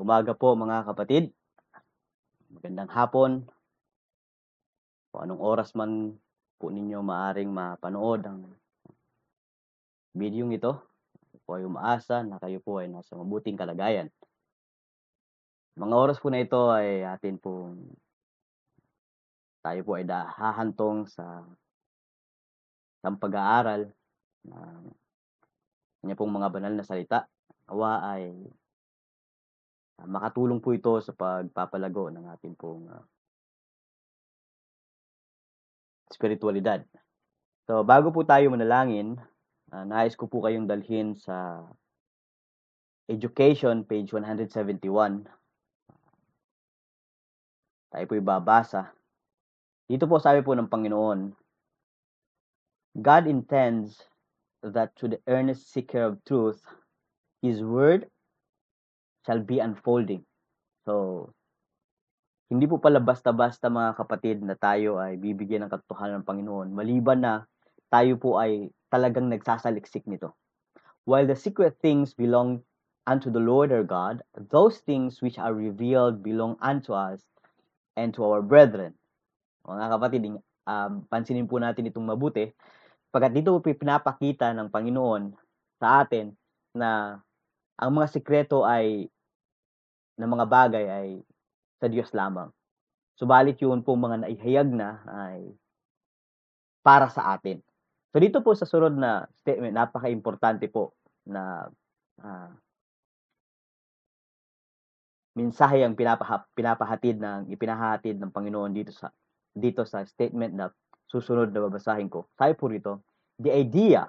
umaga po mga kapatid. Magandang hapon. Kung anong oras man po ninyo maaring mapanood ang video ito, ako po ay umaasa na kayo po ay nasa mabuting kalagayan. Mga oras po na ito ay atin pong tayo po ay hahantong sa sa pag-aaral ng kanya pong mga banal na salita. Awa ay uh, makatulong po ito sa pagpapalago ng ating pong uh, spiritualidad. So, bago po tayo manalangin, uh, nais ko po kayong dalhin sa Education, page 171. Tayo po ibabasa. Dito po sabi po ng Panginoon, God intends that to the earnest seeker of truth, His word shall be unfolding. So, hindi po pala basta-basta mga kapatid na tayo ay bibigyan ng katotohanan ng Panginoon, maliban na tayo po ay talagang nagsasaliksik nito. While the secret things belong unto the Lord our God, those things which are revealed belong unto us and to our brethren. Mga kapatid, um, pansinin po natin itong mabuti. Pagkat dito po pinapakita ng Panginoon sa atin na ang mga sikreto ay ng mga bagay ay sa Diyos lamang. Subalit yun po mga naihayag na ay para sa atin. So dito po sa sunod na statement, napaka-importante po na uh, mensahe ang pinapah pinapahatid ng ipinahatid ng Panginoon dito sa dito sa statement na susunod na babasahin ko. Sabi po rito, the idea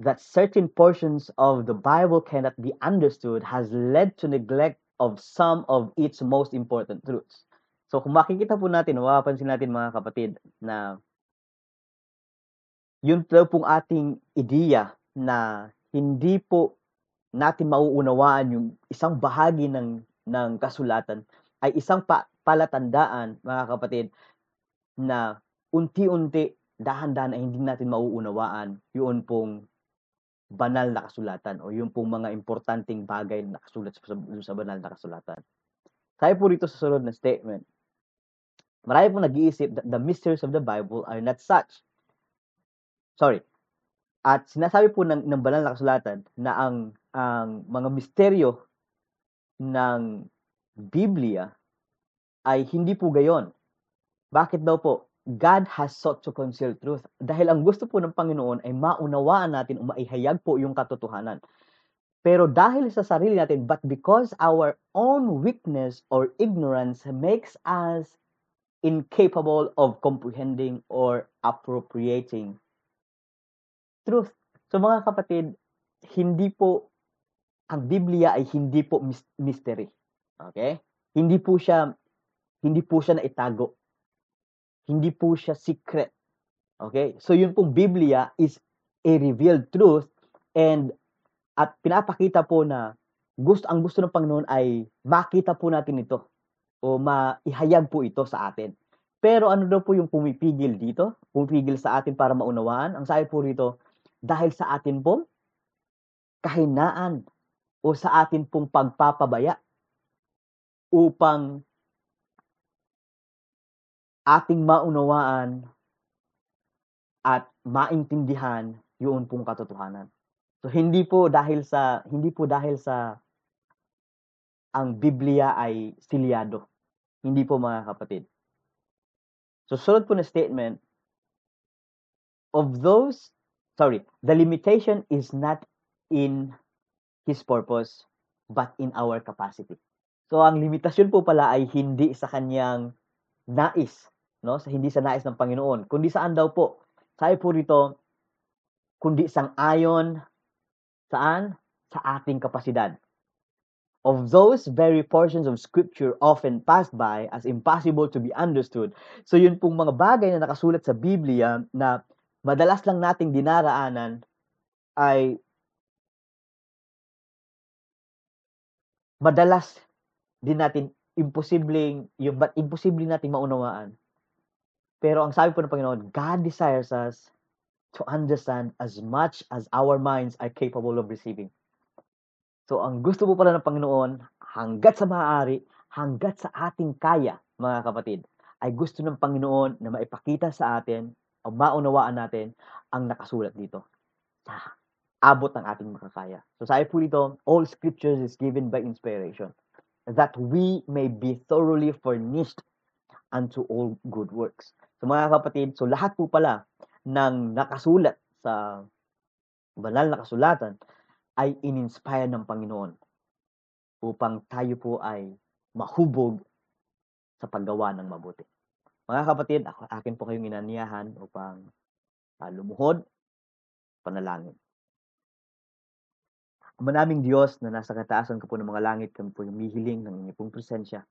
that certain portions of the Bible cannot be understood has led to neglect of some of its most important truths. So kung makikita po natin, mapapansin natin mga kapatid na yun daw pong ating ideya na hindi po natin mauunawaan yung isang bahagi ng ng kasulatan ay isang pa, palatandaan mga kapatid na unti-unti dahan-dahan ay hindi natin mauunawaan yun pong banal na kasulatan o yung pong mga importanteng bagay na nakasulat sa, sa banal na kasulatan. Kaya po rito sa sunod na statement, marami pong nag-iisip that the mysteries of the Bible are not such. Sorry. At sinasabi po ng, ng banal na kasulatan na ang ang mga misteryo ng Biblia ay hindi po gayon. Bakit daw po? God has sought to conceal truth. Dahil ang gusto po ng Panginoon ay maunawaan natin o maihayag po yung katotohanan. Pero dahil sa sarili natin, but because our own weakness or ignorance makes us incapable of comprehending or appropriating truth. So mga kapatid, hindi po ang Biblia ay hindi po mystery. Okay? Hindi po siya hindi po siya na itago. Hindi po siya secret. Okay? So yun pong Biblia is a revealed truth and at pinapakita po na gusto ang gusto ng Panginoon ay makita po natin ito o maihayag po ito sa atin. Pero ano daw po yung pumipigil dito? Pumipigil sa atin para maunawaan? Ang sabi po rito, dahil sa atin po, kahinaan o sa atin pong pagpapabaya upang ating maunawaan at maintindihan yun pong katotohanan. So hindi po dahil sa hindi po dahil sa ang Biblia ay silyado. Hindi po mga kapatid. So sunod po na statement of those sorry, the limitation is not in His purpose, but in our capacity. So, ang limitasyon po pala ay hindi sa kanyang nais, no? Sa hindi sa nais ng Panginoon, kundi saan daw po? Sabi po rito, kundi sang ayon saan? Sa ating kapasidad. Of those very portions of scripture often passed by as impossible to be understood. So yun pong mga bagay na nakasulat sa Biblia na madalas lang nating dinaraanan ay madalas din natin imposibleng yung but imposible nating maunawaan. Pero ang sabi po ng Panginoon, God desires us to understand as much as our minds are capable of receiving. So, ang gusto po pala ng Panginoon, hangga't sa maaari, hangga't sa ating kaya, mga kapatid, ay gusto ng Panginoon na maipakita sa atin o maunawaan natin ang nakasulat dito sa abot ng ating makakaya. So sabi po dito, all scriptures is given by inspiration that we may be thoroughly furnished unto all good works. So mga kapatid, so lahat po pala ng nakasulat sa banal na kasulatan ay ininspire ng Panginoon upang tayo po ay mahubog sa paggawa ng mabuti. Mga kapatid, akin po kayong inaniyahan upang uh, lumuhod, panalangin. Ama naming Diyos na nasa kataasan ka po ng mga langit, kami po humihiling ng inyong presensya.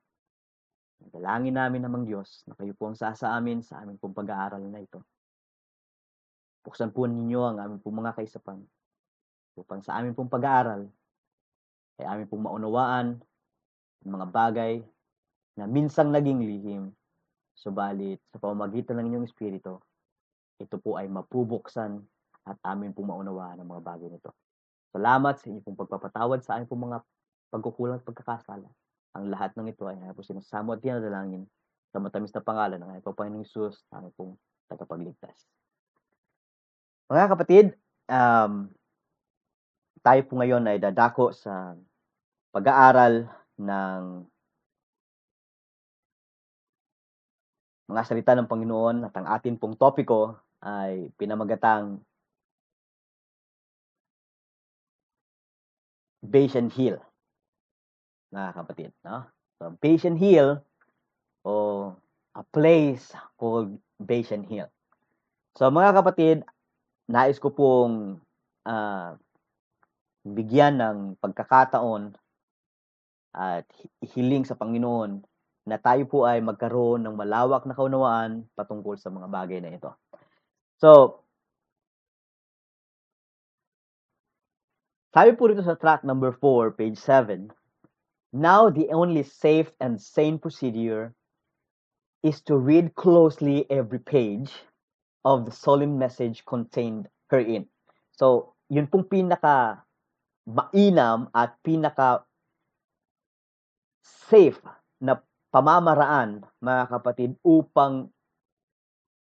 Dalangin namin namang Diyos na kayo po ang sasa amin sa aming pong pag-aaral na ito. Buksan po ninyo ang aming pong mga kaisapan upang sa aming pong pag-aaral ay aming pong maunawaan ang mga bagay na minsang naging lihim, subalit sa pamamagitan ng inyong Espiritu, ito po ay mapubuksan at amin pong maunawaan ang mga bagay nito. Salamat sa inyong pagpapatawad sa aming pong mga pagkukulang at pagkakasala. Ang lahat ng ito ay po sinasamo at tinadalangin sa matamis na pangalan ng aming Panginoong Isus, aming pong tagapagligtas. Mga kapatid, um, tayo po ngayon ay dadako sa pag-aaral ng mga salita ng Panginoon at ang atin pong topiko ay pinamagatang Bashan Hill. Mga kapatid, no? So, Bashan Hill o a place called Bashan Hill. So, mga kapatid, nais ko pong uh, bigyan ng pagkakataon at hiling sa Panginoon na tayo po ay magkaroon ng malawak na kaunawaan patungkol sa mga bagay na ito. So, Sabi po rito sa track number 4, page 7, Now the only safe and sane procedure is to read closely every page of the solemn message contained herein. So, yun pong pinaka mainam at pinaka safe na pamamaraan, mga kapatid, upang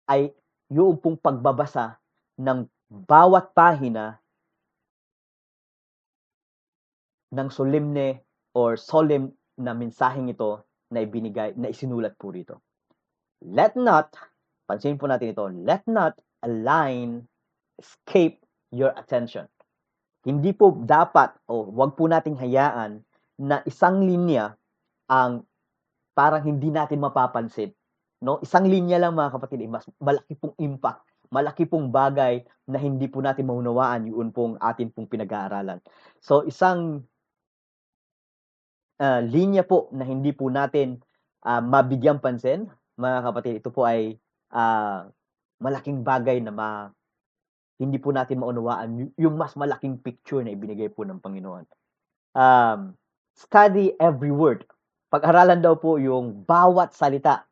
ay yung pong pagbabasa ng bawat pahina ng solemne or solemn na mensaheng ito na ibinigay, na isinulat po rito. Let not, pansin po natin ito, let not a line escape your attention. Hindi po dapat o wag po nating hayaan na isang linya ang parang hindi natin mapapansin. No? Isang linya lang mga kapatid, mas malaki pong impact, malaki pong bagay na hindi po natin maunawaan yun pong atin pong pinag-aaralan. So isang uh, linya po na hindi po natin uh, mabigyang pansin, mga kapatid, ito po ay uh, malaking bagay na ma, hindi po natin maunawaan yung mas malaking picture na ibinigay po ng Panginoon. Um, study every word. Pag-aralan daw po yung bawat salita.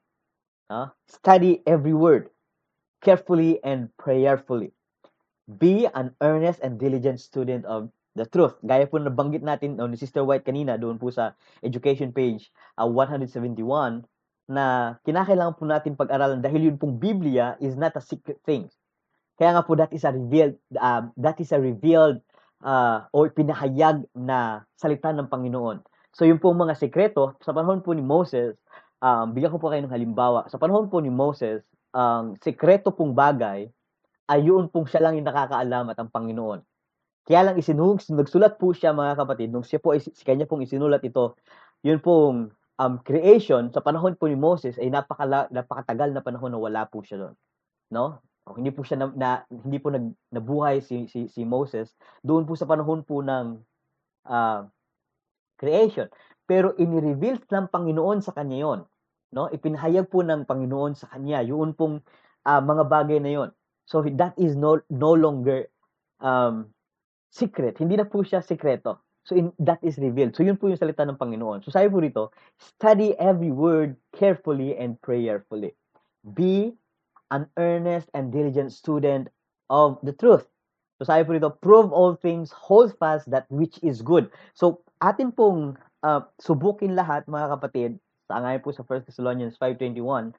Uh, study every word carefully and prayerfully. Be an earnest and diligent student of the truth. Gaya po nabanggit natin oh, ni Sister White kanina doon po sa education page uh, ah, 171 na kinakailangan po natin pag-aralan dahil yun pong Biblia is not a secret thing. Kaya nga po that is a revealed uh, that is a revealed uh, or pinahayag na salita ng Panginoon. So yung pong mga sekreto sa panahon po ni Moses, um, bigyan ko po kayo ng halimbawa. Sa panahon po ni Moses, ang um, sekreto pong bagay ay yun pong siya lang yung nakakaalam at ang Panginoon. Kaya lang isinug nagsulat po siya mga kapatid, nung siya po si kanya pong isinulat ito, yun pong um, creation sa panahon po ni Moses ay napakala, napakatagal na panahon na wala po siya doon. No? O, hindi po siya na, na hindi po nag, nabuhay si, si si Moses doon po sa panahon po ng uh, creation. Pero ini-reveal ng Panginoon sa kanya 'yon, no? Ipinahayag po ng Panginoon sa kanya 'yun pong uh, mga bagay na 'yon. So that is no no longer um secret. Hindi na po siya sekreto. So in, that is revealed. So yun po yung salita ng Panginoon. So sabi po rito, study every word carefully and prayerfully. Be an earnest and diligent student of the truth. So sabi po dito, prove all things, hold fast that which is good. So atin pong uh, subukin lahat mga kapatid, sa ngayon po sa 1 Thessalonians 5.21,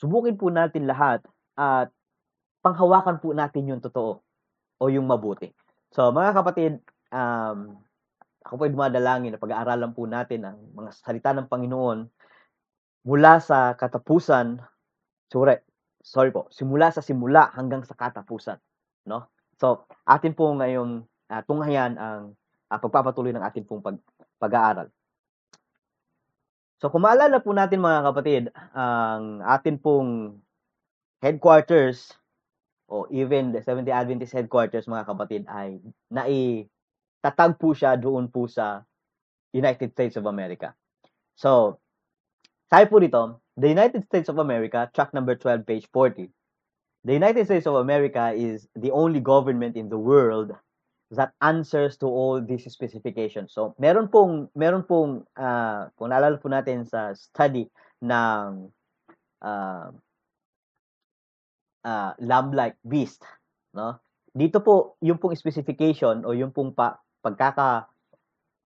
subukin po natin lahat at panghawakan po natin yung totoo o yung mabuti. So mga kapatid, um, ako po ay dumadalangin na pag-aaralan po natin ang mga salita ng Panginoon mula sa katapusan, sorry, sorry po, simula sa simula hanggang sa katapusan, no? So, atin po ngayong uh, tunghayan ang uh, pagpapatuloy ng atin pong pag, pag-aaral. So, kung maalala po natin mga kapatid, ang atin pong headquarters o even the Seventh-day Adventist headquarters mga kapatid ay naitatag po siya doon po sa United States of America. So, sabi po dito, the United States of America, track number 12, page 40, The United States of America is the only government in the world that answers to all these specifications. So, meron pong meron pong uh, kung naalala po natin sa study ng uh, uh, lamb-like beast, no? Dito po yung pong specification o yung pong pa, pagkaka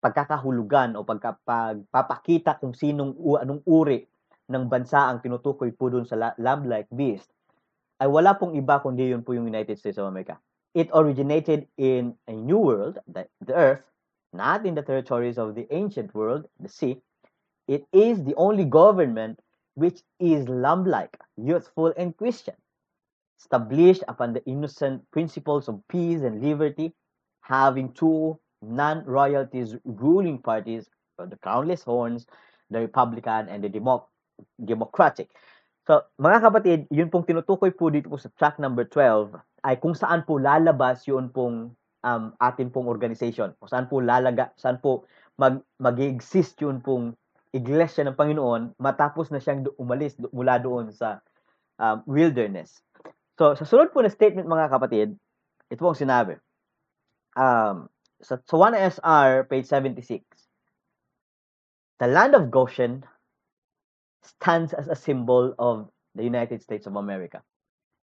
pagkakahulugan o pagpapakita kung sinong anong uri ng bansa ang tinutukoy po doon sa lamb-like beast ay wala pong iba kundi yun po yung United States of America. It originated in a new world, the, the earth, not in the territories of the ancient world, the sea. It is the only government which is lamb-like, youthful, and Christian, established upon the innocent principles of peace and liberty, having two non-royalties ruling parties, the Crownless Horns, the Republican, and the Demo- Democratic. So, mga kapatid, yun pong tinutukoy po dito po sa track number 12 ay kung saan po lalabas yun pong um, atin pong organization. Kung saan po lalaga, saan po mag, mag-exist yun pong iglesia ng Panginoon matapos na siyang umalis mula doon sa um, wilderness. So, sa sunod po na statement mga kapatid, ito pong sinabi. Um, sa, sa 1SR, page 76, The land of Goshen stands as a symbol of the United States of America.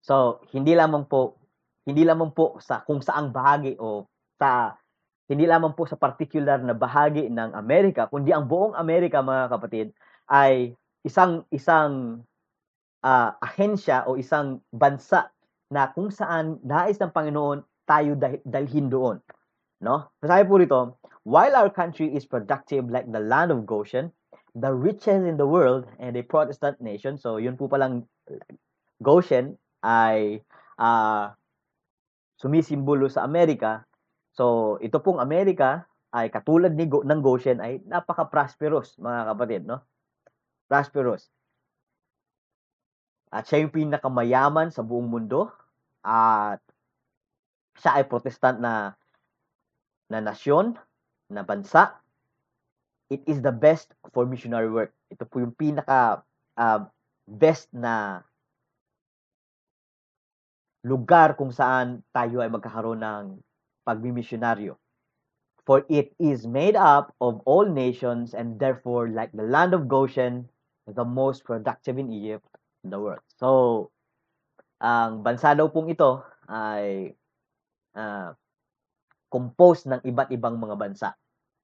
So, hindi lamang po hindi lamang po sa kung saang bahagi o sa hindi lamang po sa particular na bahagi ng Amerika, kundi ang buong Amerika mga kapatid ay isang isang uh, ahensya o isang bansa na kung saan nais ng Panginoon tayo dalhin doon. No? Sabi po rito, while our country is productive like the land of Goshen, the richest in the world and a Protestant nation. So, yun po palang Goshen ay uh, sumisimbolo sa Amerika. So, ito pong Amerika ay katulad ni Go- ng Goshen ay napaka-prosperous, mga kapatid, no? Prosperous. At siya yung pinakamayaman sa buong mundo at siya ay protestant na na nasyon, na bansa it is the best for missionary work. Ito po yung pinaka uh, best na lugar kung saan tayo ay magkakaroon ng pagmimisyonaryo. For it is made up of all nations and therefore like the land of Goshen, the most productive in Egypt the world. So, ang bansa daw pong ito ay uh, composed ng iba't ibang mga bansa.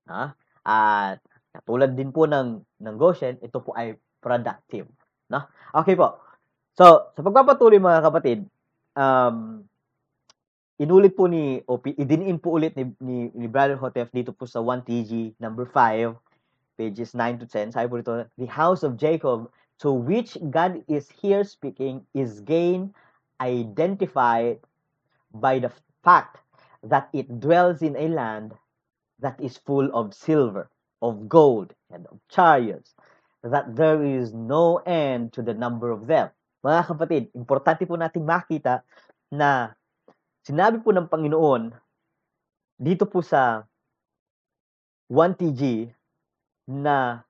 Ha? At tulad din po ng, ng Goshen, ito po ay productive. No? Okay po. So, sa pagpapatuloy mga kapatid, um, inulit po ni, o idiniin po ulit ni, ni, ni Brother Hotef dito po sa 1TG number 5, pages 9 to 10. Sabi po dito, the house of Jacob to which God is here speaking is gain identified by the fact that it dwells in a land that is full of silver of gold and of chariots, that there is no end to the number of them. Mga kapatid, importante po nating makita na sinabi po ng Panginoon dito po sa 1TG na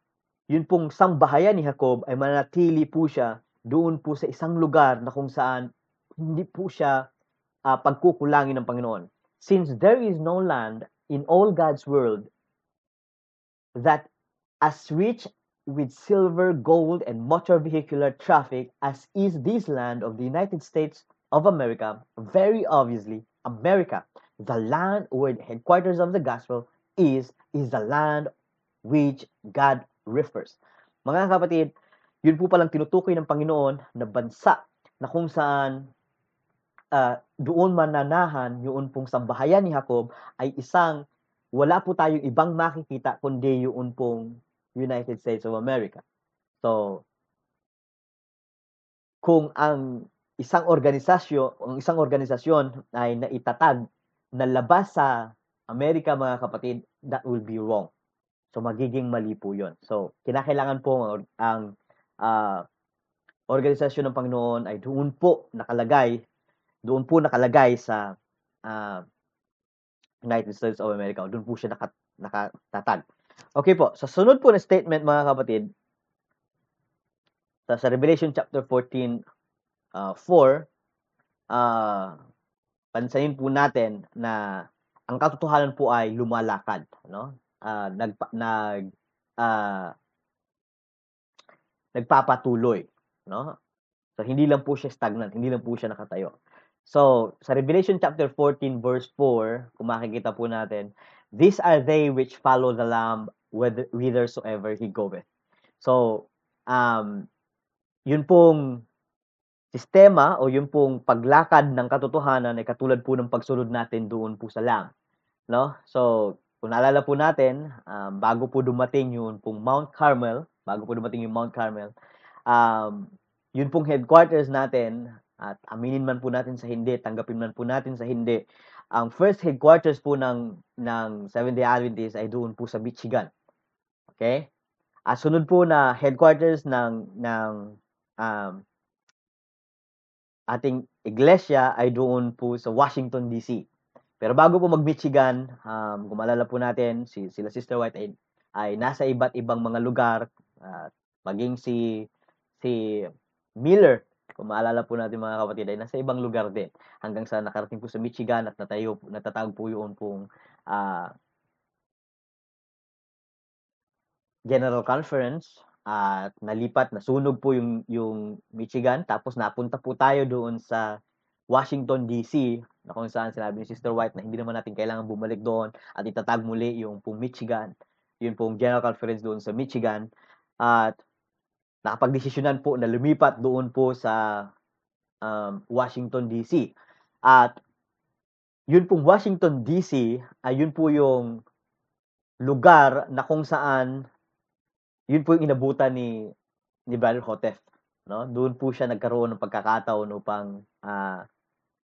yun pong sambahayan ni Jacob ay manatili po siya doon po sa isang lugar na kung saan hindi po siya uh, pagkukulangin ng Panginoon. Since there is no land in all God's world that as rich with silver, gold, and motor vehicular traffic as is this land of the United States of America, very obviously, America the land where the headquarters of the gospel is, is the land which God refers. Mga kapatid, yun po palang tinutukoy ng Panginoon na bansa na kung saan uh, doon mananahan yun pong sambahayan ni Jacob ay isang wala po tayong ibang makikita kundi yun pong United States of America. So, kung ang isang organisasyon, ang isang organisasyon ay naitatag na labas sa Amerika mga kapatid, that will be wrong. So magiging mali po 'yon. So kinakailangan po ang, uh, organisasyon ng Panginoon ay doon po nakalagay, doon po nakalagay sa uh, United States of America. Doon po siya naka, nakatatag. Okay po. Sa sunod po na statement mga kapatid, sa, sa Revelation chapter 14 uh, 4, uh, pansayin po natin na ang katotohanan po ay lumalakad, no? Uh, nag nag uh, nagpapatuloy, no? So hindi lang po siya stagnant, hindi lang po siya nakatayo. So, sa Revelation chapter 14 verse 4, kung makikita po natin, these are they which follow the lamb whithersoever he goeth. So, um, yun pong sistema o yung pong paglakad ng katotohanan ay katulad po ng pagsunod natin doon po sa lang. No? So, kung naalala po natin, um, bago po dumating yung pong Mount Carmel, bago po dumating yung Mount Carmel, um, yun pong headquarters natin, at aminin man po natin sa hindi, tanggapin man po natin sa hindi, ang first headquarters po ng, ng Seventh-day Adventist ay doon po sa Michigan. Okay? At sunod po na headquarters ng, ng um, ating iglesia ay doon po sa Washington DC. Pero bago po mag-Michigan, um, kung maalala po natin, si, sila Sister White ay, ay nasa iba't ibang mga lugar, uh, maging si si Miller, kung maalala po natin mga kapatid, ay nasa ibang lugar din. Hanggang sa nakarating po sa Michigan at natayo, natatawag po yun pong uh, General Conference at nalipat, nasunog po yung, yung Michigan. Tapos napunta po tayo doon sa Washington DC na kung saan sinabi ni Sister White na hindi naman natin kailangan bumalik doon at itatag muli yung pong Michigan. Yun pong General Conference doon sa Michigan. At nakapagdesisyonan po na lumipat doon po sa um, Washington DC. At yun pong Washington DC ay yun po yung lugar na kung saan yun po yung inabutan ni ni Brother Hotef, no? Doon po siya nagkaroon ng pagkakataon upang uh,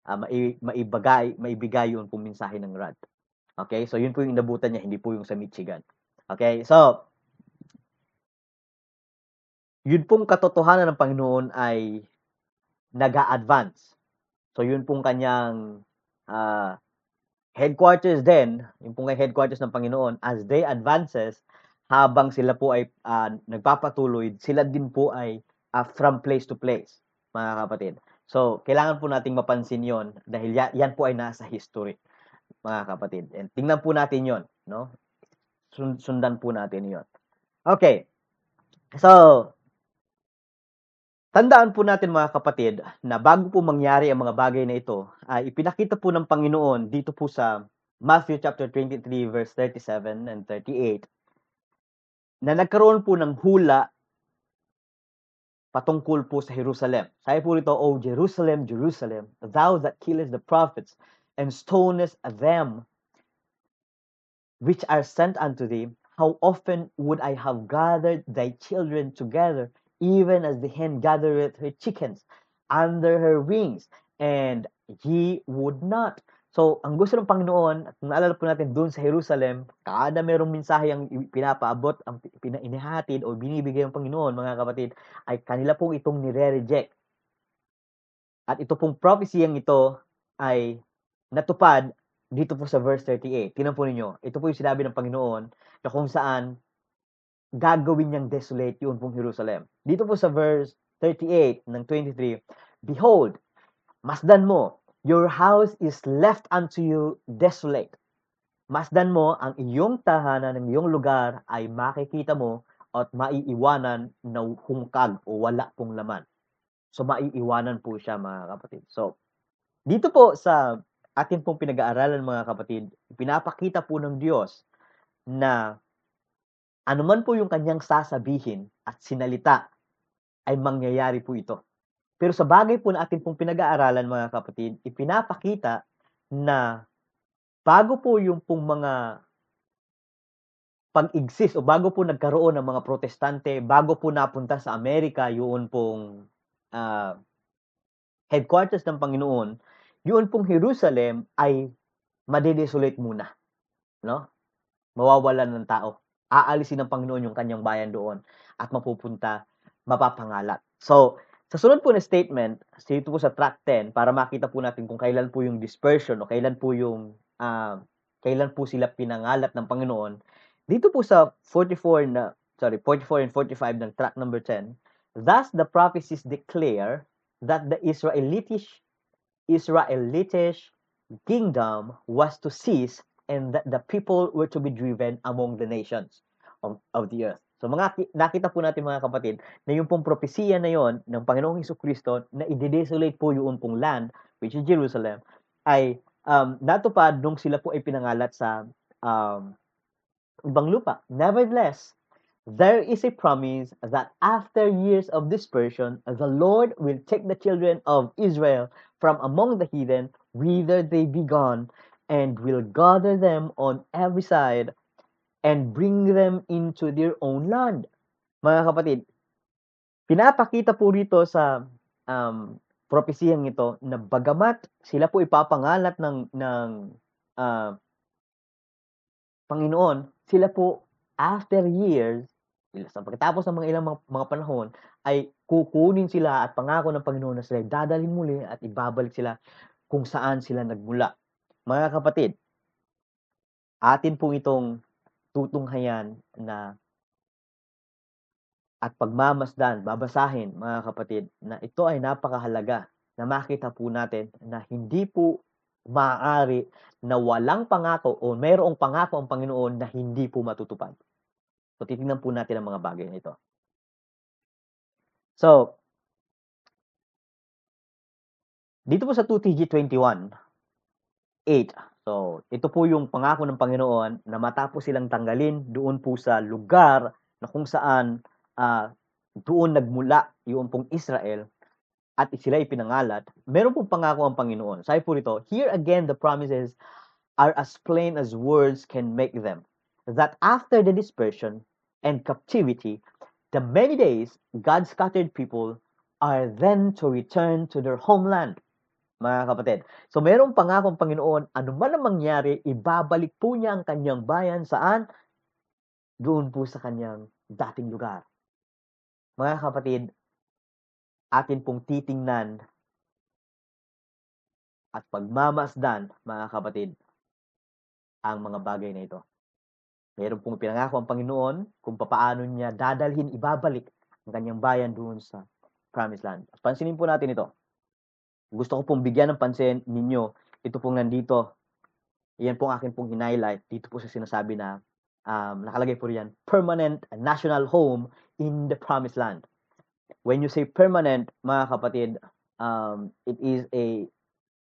uh, mai, maibagay, maibigay yung pong mensahe ng rad. Okay? So yun po yung inabutan niya, hindi po yung sa Michigan. Okay? So yun pong katotohanan ng Panginoon ay nag-a-advance. So yun pong kanyang uh, headquarters din, yung pong headquarters ng Panginoon, as they advances, habang sila po ay uh, nagpapatuloy, sila din po ay uh, from place to place, mga kapatid. So, kailangan po nating mapansin yon dahil yan, po ay nasa history, mga kapatid. And tingnan po natin yon no? Sundan po natin yon Okay. So, tandaan po natin mga kapatid na bago po mangyari ang mga bagay na ito, ay ipinakita po ng Panginoon dito po sa Matthew chapter 23 verse 37 and 38 na nagkaroon po ng hula patungkol po sa Jerusalem. Sabi po rito, O oh, Jerusalem, Jerusalem, thou that killest the prophets and stonest them which are sent unto thee, how often would I have gathered thy children together, even as the hen gathereth her chickens under her wings, and ye would not. So, ang gusto ng Panginoon, at naalala po natin doon sa Jerusalem, kada merong mensahe ang pinapaabot, ang pinainihatid o binibigay ng Panginoon, mga kapatid, ay kanila pong itong nire-reject. At ito pong prophecy ang ito ay natupad dito po sa verse 38. Tinan po ninyo, ito po yung sinabi ng Panginoon na kung saan gagawin niyang desolate yun pong Jerusalem. Dito po sa verse 38 ng 23, Behold, masdan mo, Your house is left unto you desolate. Masdan mo ang iyong tahanan, ng iyong lugar ay makikita mo at maiiwanan na hungkag o wala pong laman. So maiiwanan po siya mga kapatid. So dito po sa atin pong pinag-aaralan mga kapatid, pinapakita po ng Diyos na anuman po yung kanyang sasabihin at sinalita ay mangyayari po ito. Pero sa bagay po na atin pong pinag-aaralan mga kapatid, ipinapakita na bago po yung pong mga pag-exist o bago po nagkaroon ng mga protestante, bago po napunta sa Amerika yun pong uh, headquarters ng Panginoon, yun pong Jerusalem ay madedesolate muna. No? Mawawalan ng tao. Aalisin ng Panginoon yung kanyang bayan doon at mapupunta, mapapangalat. So, sa sunod po na statement, dito po sa track 10, para makita po natin kung kailan po yung dispersion o kailan po yung uh, kailan po sila pinangalat ng Panginoon, dito po sa 44 na, sorry, 44 and 45 ng track number 10, thus the prophecies declare that the Israelitish Israelitish kingdom was to cease and that the people were to be driven among the nations of, of the earth. So mga nakita po natin mga kapatid na yung pong propesiya na yon ng Panginoong Hesus Kristo na i-desolate po yung pong land which is Jerusalem ay um, natupad nung sila po ay pinangalat sa um, ibang lupa. Nevertheless, there is a promise that after years of dispersion, the Lord will take the children of Israel from among the heathen, whither they be gone, and will gather them on every side and bring them into their own land. Mga kapatid, pinapakita po rito sa um, propesiyang ito na bagamat sila po ipapangalat ng ng uh, Panginoon, sila po, after years, sa pagkatapos ng mga ilang mga, mga panahon, ay kukunin sila at pangako ng Panginoon na sila dadalhin muli at ibabalik sila kung saan sila nagmula. Mga kapatid, atin po itong tutunghayan na at pagmamasdan, babasahin mga kapatid, na ito ay napakahalaga na makita po natin na hindi po maaari na walang pangako o mayroong pangako ang Panginoon na hindi po matutupad. So, titingnan po natin ang mga bagay na ito. So, dito po sa 2TG21, 8. So, ito po yung pangako ng Panginoon na matapos silang tanggalin doon po sa lugar na kung saan uh, doon nagmula yung pong Israel, at sila ipinangalat, meron pong pangako ang Panginoon. Sabi po rito, here again the promises are as plain as words can make them. That after the dispersion and captivity, the many days God's scattered people are then to return to their homeland. Mga kapatid. So merong pangako ang Panginoon, ano man ang mangyari, ibabalik po niya ang kanyang bayan saan? Doon po sa kanyang dating lugar. Mga kapatid, atin pong titingnan at pagmamasdan, mga kapatid, ang mga bagay na ito. Meron pong pinangako ang Panginoon kung papaano niya dadalhin, ibabalik ang kanyang bayan doon sa promised land. Pansinin po natin ito. Gusto ko pong bigyan ng pansin ninyo. Ito pong nandito. Iyan pong akin pong hinighlight dito po sa sinasabi na um, nakalagay po riyan, permanent national home in the promised land when you say permanent, mga kapatid, um, it is a,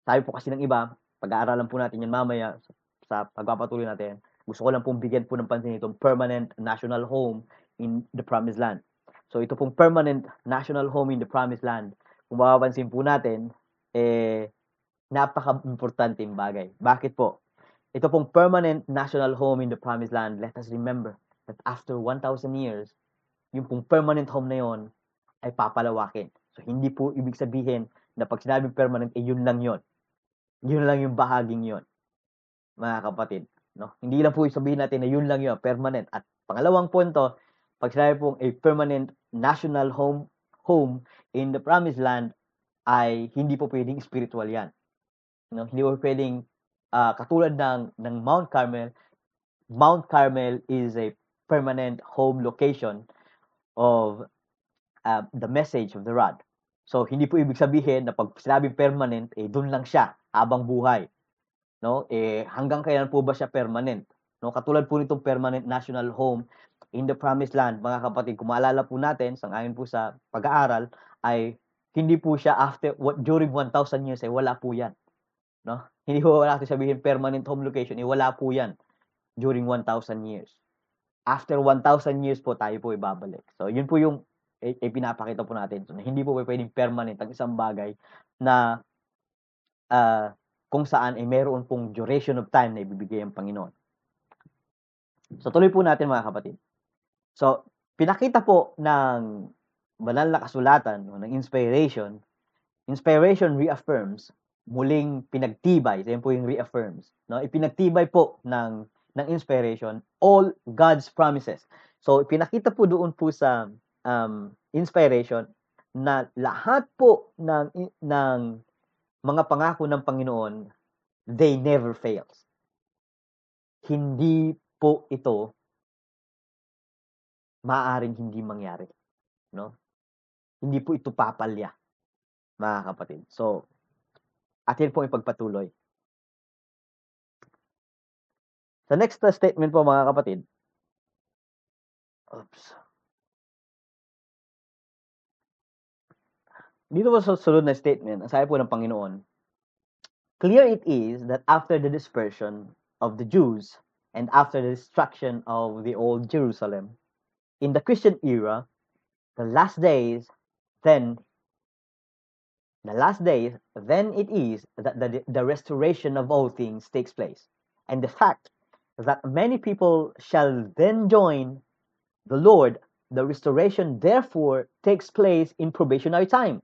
sabi po kasi ng iba, pag-aaralan po natin yan mamaya sa, sa pagpapatuloy natin, gusto ko lang pong bigyan po ng pansin itong permanent national home in the promised land. So ito pong permanent national home in the promised land, kung mapapansin po natin, eh, napaka-importante yung bagay. Bakit po? Ito pong permanent national home in the promised land, let us remember that after 1,000 years, yung pong permanent home na yon ay papalawakin. So, hindi po ibig sabihin na pag sinabing permanent, eh, yun lang yun. Yun lang yung bahaging yun. Mga kapatid. No? Hindi lang po sabihin natin na yun lang yun, permanent. At pangalawang punto, pag sinabi pong a permanent national home home in the promised land, ay hindi po pwedeng spiritual yan. No? Hindi po pwedeng uh, katulad ng, ng Mount Carmel. Mount Carmel is a permanent home location of uh, the message of the rod. So, hindi po ibig sabihin na pag sinabing permanent, eh, doon lang siya habang buhay. No? Eh, hanggang kailan po ba siya permanent? No? Katulad po nitong permanent national home in the promised land, mga kapatid, kung maalala po natin, sang ayon po sa pag-aaral, ay hindi po siya after, what, during 1,000 years, eh, wala po yan. no? Hindi ho natin sabihin permanent home location, eh, wala po 'yan during 1,000 years. After 1,000 years po tayo po ibabalik. So, yun po yung eh, eh, pinapakita po natin. So, hindi po pwedeng permanent ang isang bagay na uh, kung saan ay eh, meron pong duration of time na ibibigay ang Panginoon. So, tuloy po natin mga kapatid. So, pinakita po ng banal na kasulatan o ng inspiration, inspiration reaffirms, muling pinagtibay, ito po yung reaffirms, no? ipinagtibay po ng ng inspiration all God's promises. So, pinakita po doon po sa um, inspiration na lahat po ng, ng mga pangako ng Panginoon, they never fails. Hindi po ito maaaring hindi mangyari. No? Hindi po ito papalya, mga kapatid. So, atin po ipagpatuloy. Sa next statement po mga kapatid. Oops. Dito po sa sunod na statement, ang sabi po ng Panginoon, Clear it is that after the dispersion of the Jews and after the destruction of the old Jerusalem, in the Christian era, the last days, then the last days, then it is that the, the restoration of all things takes place. And the fact that many people shall then join the Lord. The restoration, therefore, takes place in probationary time,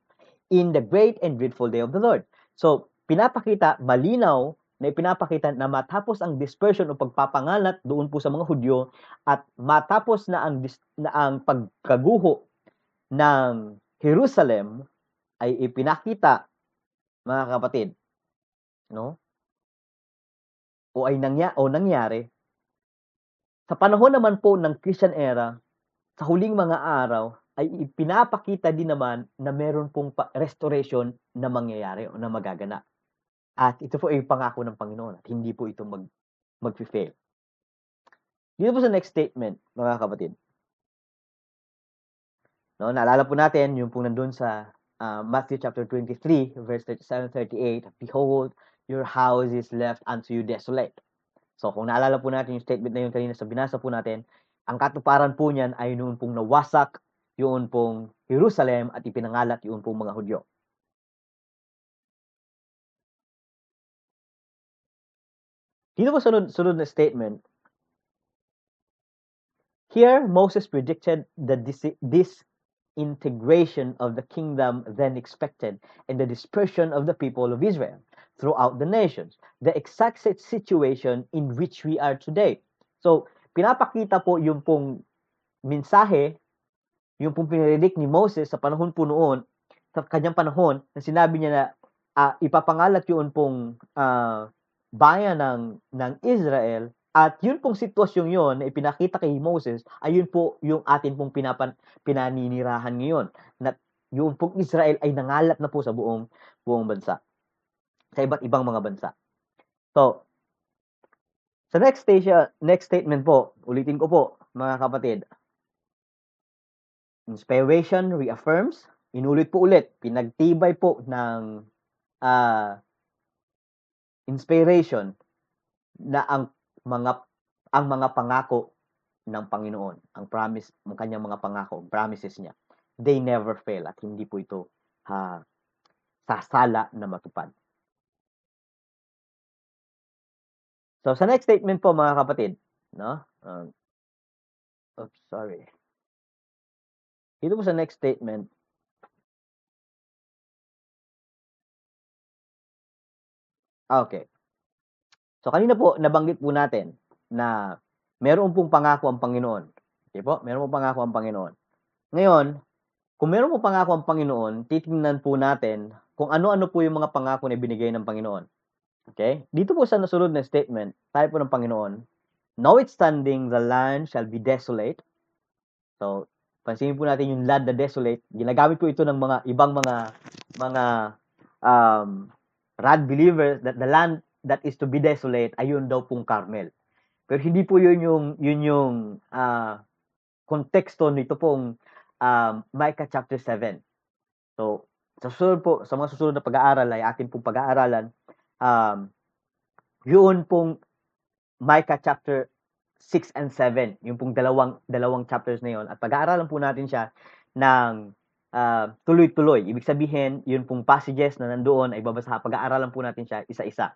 in the great and dreadful day of the Lord. So, pinapakita, malinaw na ipinapakita na matapos ang dispersion o pagpapangalat doon po sa mga Hudyo at matapos na ang na ang pagkaguho ng Jerusalem ay ipinakita mga kapatid no o ay nangya o nangyari sa panahon naman po ng Christian era, sa huling mga araw, ay ipinapakita din naman na meron pong restoration na mangyayari o na magagana. At ito po ay pangako ng Panginoon at hindi po ito mag, mag-fail. Dito po sa next statement, mga kapatid. No, naalala po natin yung po nandun sa uh, Matthew chapter 23, verse 37-38, Behold, your house is left unto you desolate. So kung naalala po natin yung statement na yun kanina sa binasa po natin, ang katuparan po niyan ay noon pong nawasak yun pong Jerusalem at ipinangalat yun pong mga Hudyo. Dito po sunod, sunod na statement. Here, Moses predicted this, this integration of the kingdom then expected and the dispersion of the people of Israel throughout the nations. The exact situation in which we are today. So, pinapakita po yung pong mensahe, yung pong pinredict ni Moses sa panahon po noon, sa kanyang panahon, na sinabi niya na uh, ipapangalat yun pong uh, bayan ng, ng Israel at yun pong sitwasyon yun na ipinakita kay Moses, ayun po yung atin pong pinapan, pinaninirahan ngayon. Na yung pong Israel ay nangalat na po sa buong buong bansa sa iba't ibang mga bansa. So, sa next station, next statement po, ulitin ko po, mga kapatid. Inspiration reaffirms, inulit po ulit, pinagtibay po ng uh, inspiration na ang mga ang mga pangako ng Panginoon, ang promise, ang kanyang mga pangako, promises niya, they never fail at hindi po ito uh, sasala na matupad. So, sa next statement po mga kapatid, no? Um, oops, sorry. Dito po sa next statement, Okay. So, kanina po, nabanggit po natin na meron pong pangako ang Panginoon. Okay po? Meron pong pangako ang Panginoon. Ngayon, kung meron pong pangako ang Panginoon, titingnan po natin kung ano-ano po yung mga pangako na binigay ng Panginoon. Okay? Dito po sa nasunod na statement, tayo po ng Panginoon, Notwithstanding, the land shall be desolate. So, pansinin po natin yung land na desolate. Ginagamit po ito ng mga ibang mga mga um, rad believers that the land that is to be desolate, ayun daw pong Carmel. Pero hindi po yun yung, yun yung uh, konteksto nito pong um, Micah chapter 7. So, sa susunod po, sa mga susunod na pag-aaral ay atin pong pag-aaralan um, yun pong Micah chapter 6 and 7, yung pong dalawang dalawang chapters na yon at pag-aaralan po natin siya ng uh, tuloy-tuloy. Ibig sabihin, yun pong passages na nandoon ay babasa, pag-aaralan po natin siya isa-isa.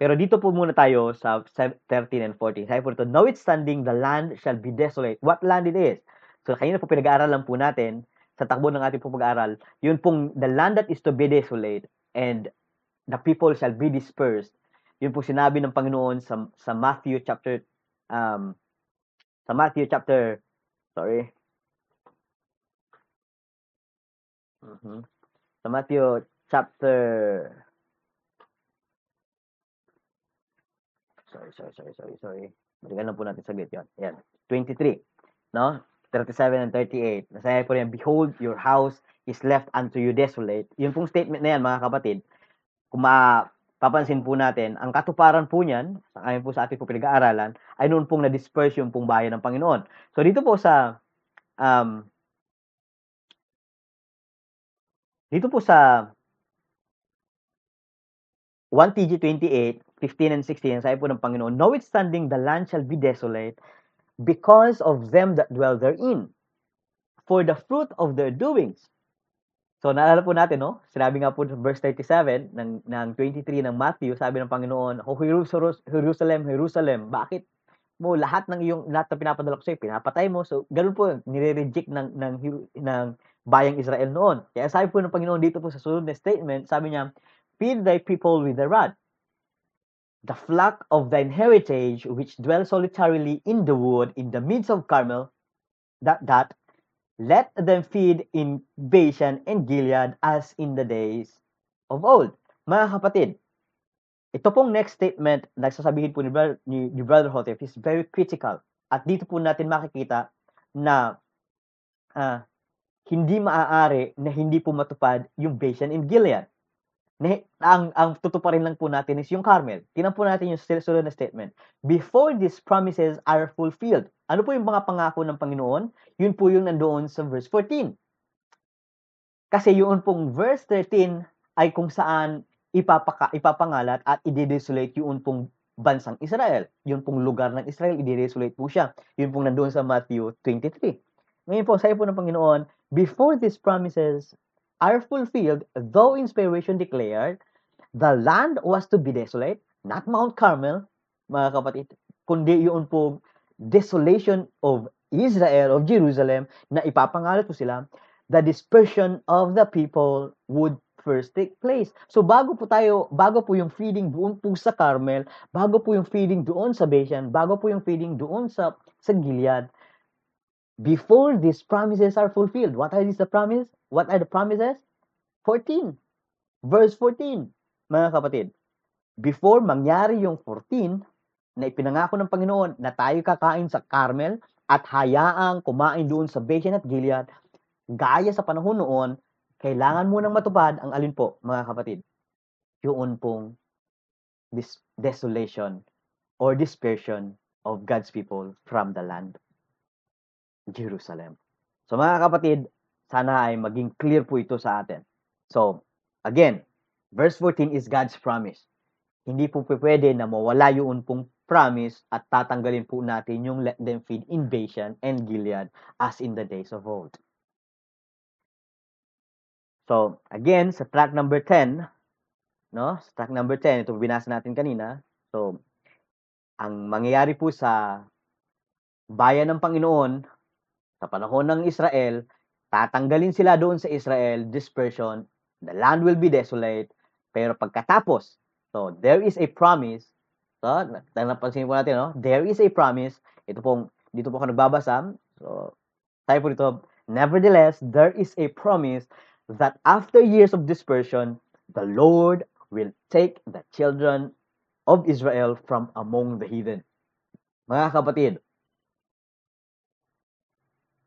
Pero dito po muna tayo sa 13 and 14. Sabi po ito, Notwithstanding, the land shall be desolate. What land it is? So, kanina po pinag-aaralan po natin sa takbo ng ating pag-aaral, yun pong the land that is to be desolate and the people shall be dispersed. Yun po sinabi ng Panginoon sa, sa Matthew chapter um, sa Matthew chapter, sorry, mm-hmm. sa Matthew chapter, sorry, sorry, sorry, sorry, sorry, balikan lang po natin saglit yun. Yan, 23, no? 37 and 38. Nasabi po rin, Behold, your house is left unto you desolate. Yung pong statement na yan, mga kapatid, kung ma papansin po natin, ang katuparan po niyan, ayon po sa ating po pinag-aaralan, ay noon pong na-disperse yung pong bayan ng Panginoon. So dito po sa um, dito po sa 1 TG 28, 15 and 16, sabi po ng Panginoon, Notwithstanding the land shall be desolate because of them that dwell therein, for the fruit of their doings So, naalala po natin, no? Sinabi nga po sa verse 37 ng, ng 23 ng Matthew, sabi ng Panginoon, O Jerusalem, Jerusalem, bakit mo lahat ng iyong lahat na pinapadala ko sa iyo, pinapatay mo. So, ganun po, nire-reject ng, ng, ng bayang Israel noon. Kaya sabi po ng Panginoon dito po sa sunod na statement, sabi niya, Feed thy people with the rod. The flock of thine heritage, which dwell solitarily in the wood, in the midst of Carmel, that, that Let them feed in Bashan and Gilead as in the days of old. Mga kapatid, ito pong next statement na sasabihin po ni, ni, ni Brother Hotep is very critical. At dito po natin makikita na uh, hindi maaari na hindi po matupad yung Bashan and Gilead. Na, ang, ang tutuparin lang po natin is yung Carmel. Tinan po natin yung sunod na statement. Before these promises are fulfilled, ano po yung mga pangako ng Panginoon? Yun po yung nandoon sa verse 14. Kasi yun pong verse 13 ay kung saan ipapaka, ipapangalat at i-desolate yun pong bansang Israel. Yun pong lugar ng Israel, i-desolate po siya. Yun pong nandoon sa Matthew 23. Ngayon po, sabi po ng Panginoon, Before these promises are fulfilled, though inspiration declared, the land was to be desolate, not Mount Carmel, mga kapatid, kundi yun po desolation of Israel, of Jerusalem, na ipapangalat po sila, the dispersion of the people would first take place. So bago po tayo, bago po yung feeding doon po sa Carmel, bago po yung feeding doon sa Bashan, bago po yung feeding doon sa, sa Gilead, before these promises are fulfilled. What these the promise? What are the promises? 14. Verse 14, mga kapatid. Before mangyari yung 14, na ipinangako ng Panginoon na tayo kakain sa Carmel at hayaang kumain doon sa Bashan at Gilead, gaya sa panahon noon, kailangan mo nang matupad ang alin po, mga kapatid? Yun pong this desolation or dispersion of God's people from the land, Jerusalem. So mga kapatid, sana ay maging clear po ito sa atin. So, again, verse 14 is God's promise. Hindi po pwede na mawala yun pong promise at tatanggalin po natin yung let them feed in Bashan and Gilead as in the days of old. So, again, sa track number 10, no? Sa track number 10, ito binasa natin kanina. So, ang mangyayari po sa bayan ng Panginoon sa panahon ng Israel, tatanggalin sila doon sa Israel, dispersion, the land will be desolate, pero pagkatapos, so there is a promise So, napansin po natin, no? There is a promise. Ito pong, dito po ako nagbabasa. So, tayo po dito, Nevertheless, there is a promise that after years of dispersion, the Lord will take the children of Israel from among the heathen. Mga kapatid,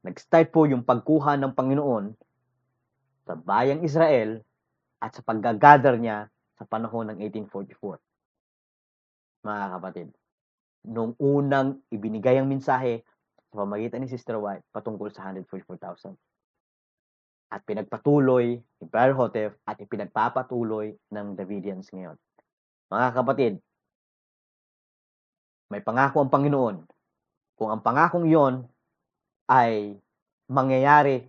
nag-start po yung pagkuha ng Panginoon sa bayang Israel at sa pag-gather niya sa panahon ng 1844 mga kapatid. Nung unang ibinigay ang mensahe sa pamagitan ni Sister White patungkol sa 144,000. At pinagpatuloy ni Brother Hotef at ipinagpapatuloy ng Davidians ngayon. Mga kapatid, may pangako ang Panginoon. Kung ang pangakong iyon ay mangyayari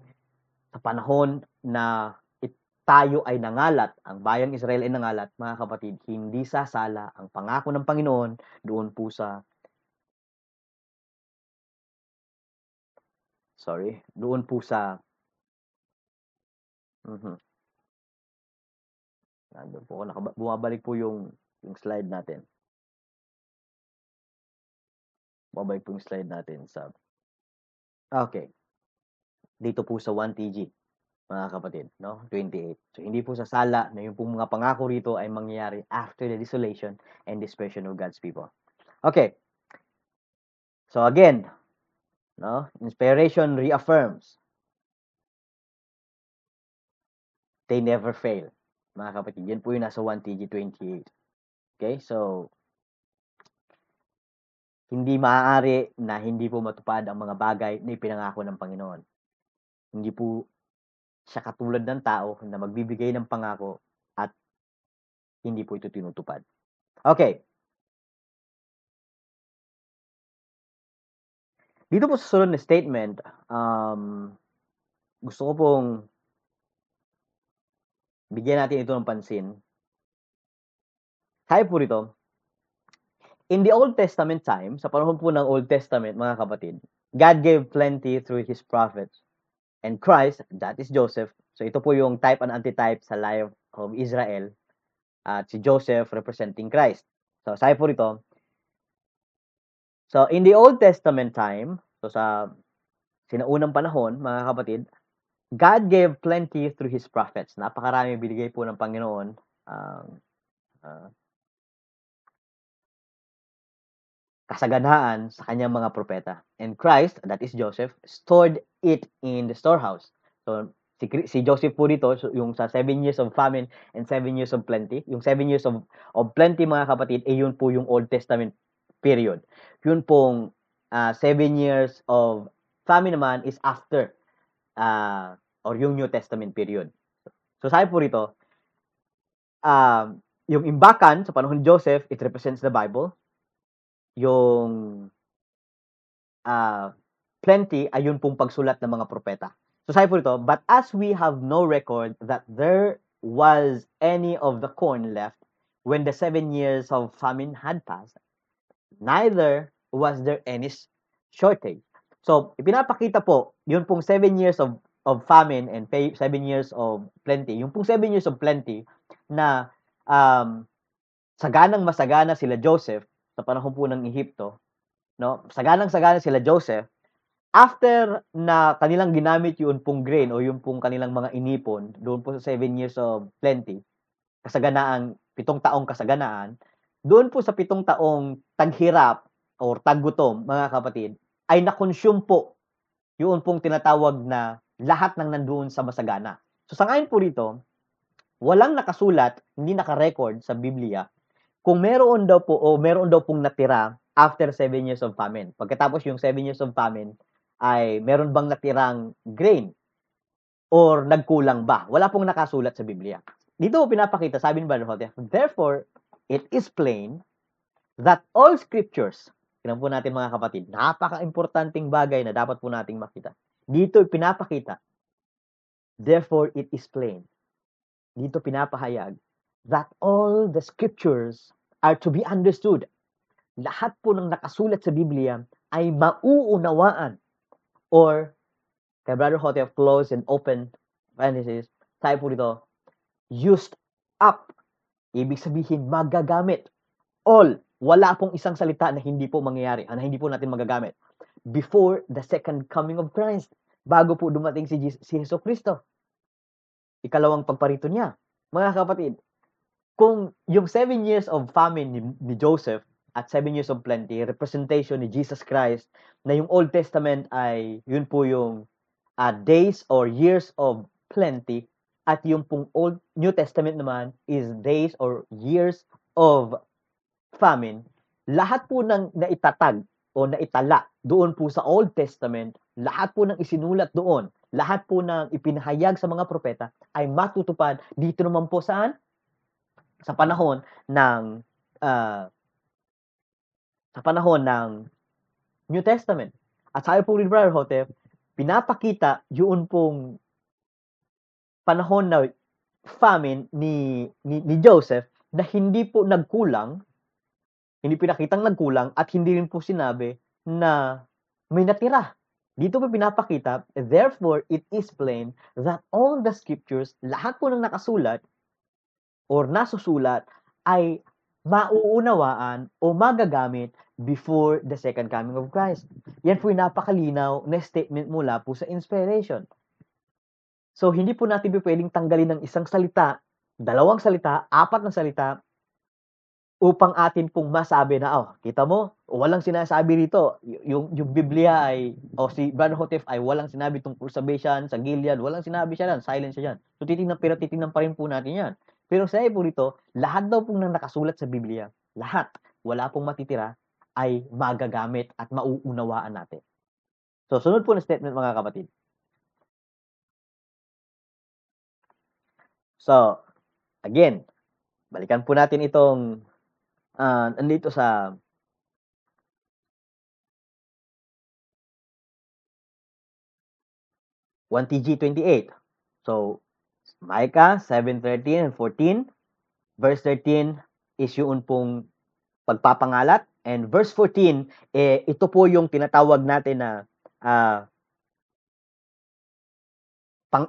sa panahon na tayo ay nangalat, ang bayang Israel ay nangalat, mga kapatid, hindi sasala ang pangako ng Panginoon doon po sa sorry, doon po sa mhm. Nandun po ako, nakaba bumabalik po yung yung slide natin. Bumabalik po yung slide natin sa Okay. Dito po sa 1TG mga kapatid, no? 28. So, hindi po sasala na yung pong mga pangako rito ay mangyayari after the desolation and dispersion of God's people. Okay. So, again, no? Inspiration reaffirms. They never fail. Mga kapatid, yan po yung nasa 1TG 28. Okay? So, hindi maaari na hindi po matupad ang mga bagay na ipinangako ng Panginoon. Hindi po siya katulad ng tao na magbibigay ng pangako at hindi po ito tinutupad. Okay. Dito po sa sunod na statement, um, gusto ko pong bigyan natin ito ng pansin. Sabi po rito, in the Old Testament time, sa panahon po ng Old Testament, mga kapatid, God gave plenty through His prophets and Christ, that is Joseph. So ito po yung type and antitype sa life of Israel. At si Joseph representing Christ. So sabi po rito, So in the Old Testament time, so sa sinaunang panahon, mga kapatid, God gave plenty through His prophets. Napakarami binigay po ng Panginoon. Um, uh, kasaganaan sa kanyang mga propeta. And Christ, that is Joseph, stored it in the storehouse. So, si, si Joseph po dito, yung sa 7 years of famine and 7 years of plenty, yung 7 years of, of plenty mga kapatid, eh yun po yung Old Testament period. Yun pong uh, 7 years of famine naman is after uh, or yung New Testament period. So sabi po rito, uh, yung imbakan sa panahon ni Joseph, it represents the Bible yung uh, plenty ay yun pong pagsulat ng mga propeta. So sabi po ito, but as we have no record that there was any of the corn left when the seven years of famine had passed, neither was there any shortage. So, ipinapakita po, yun pong seven years of, of famine and seven years of plenty, yung pong seven years of plenty na um, saganang masagana sila Joseph sa panahon po ng Ehipto, no? Saganang-sagana sila Joseph after na kanilang ginamit yung pong grain o yung pong kanilang mga inipon doon po sa 7 years of plenty, kasaganaan, pitong taong kasaganaan, doon po sa pitong taong taghirap or taggutom, mga kapatid, ay na-consume po yung pong tinatawag na lahat ng nandoon sa masagana. So sa ngayon po rito, walang nakasulat, hindi naka-record sa Biblia kung meron daw po o meron daw pong natira after 7 years of famine. Pagkatapos yung 7 years of famine ay meron bang natirang grain or nagkulang ba? Wala pong nakasulat sa Biblia. Dito pinapakita, sabi ni Brother Hote, Therefore, it is plain that all scriptures, tinan po natin mga kapatid, napaka-importanting bagay na dapat po nating makita. Dito pinapakita, therefore it is plain. Dito pinapahayag that all the scriptures are to be understood. Lahat po ng nakasulat sa Biblia ay mauunawaan. Or, kay Brother Hotef, close and open parenthesis, tayo po dito, used up. Ibig sabihin, magagamit. All. Wala pong isang salita na hindi po mangyayari, na hindi po natin magagamit. Before the second coming of Christ. Bago po dumating si, Jesus, si Jesu Cristo. Ikalawang pagparito niya. Mga kapatid, kung yung seven years of famine ni, ni Joseph at seven years of plenty, representation ni Jesus Christ, na yung Old Testament ay yun po yung uh, days or years of plenty, at yung pong Old New Testament naman is days or years of famine. Lahat po ng naitatag o naitala doon po sa Old Testament, lahat po ng isinulat doon, lahat po ng ipinahayag sa mga propeta ay matutupad dito naman po saan? Sa panahon ng ah, sa panahon ng New Testament. At sabi po ni Brother Hotep, pinapakita yun pong panahon na famine ni, ni, ni Joseph na hindi po nagkulang, hindi pinakitang nagkulang at hindi rin po sinabi na may natira. Dito po pinapakita, therefore it is plain that all the scriptures, lahat po ng nakasulat or nasusulat ay mauunawaan o magagamit before the second coming of Christ. Yan po yung napakalinaw na statement mula po sa inspiration. So, hindi po natin pwedeng tanggalin ng isang salita, dalawang salita, apat na salita, upang atin pong masabi na, oh, kita mo, walang sinasabi rito. Yung, yung Biblia ay, o si Brother Hotef ay walang sinabi tungkol sa Bashan, sa Gilead, walang sinabi siya yan, silent siya yan. So, titignan, pero titignan pa rin po natin yan. Pero sa po rito, lahat daw pong nang nakasulat sa Biblia, lahat, wala pong matitira, ay magagamit at mauunawaan natin. So, sunod po na statement mga kapatid. So, again, balikan po natin itong uh, andito sa one TG 28. So, Micah 7:13 and 14. Verse 13 is yung pong pagpapangalat and verse 14 eh ito po yung tinatawag natin na uh, pang,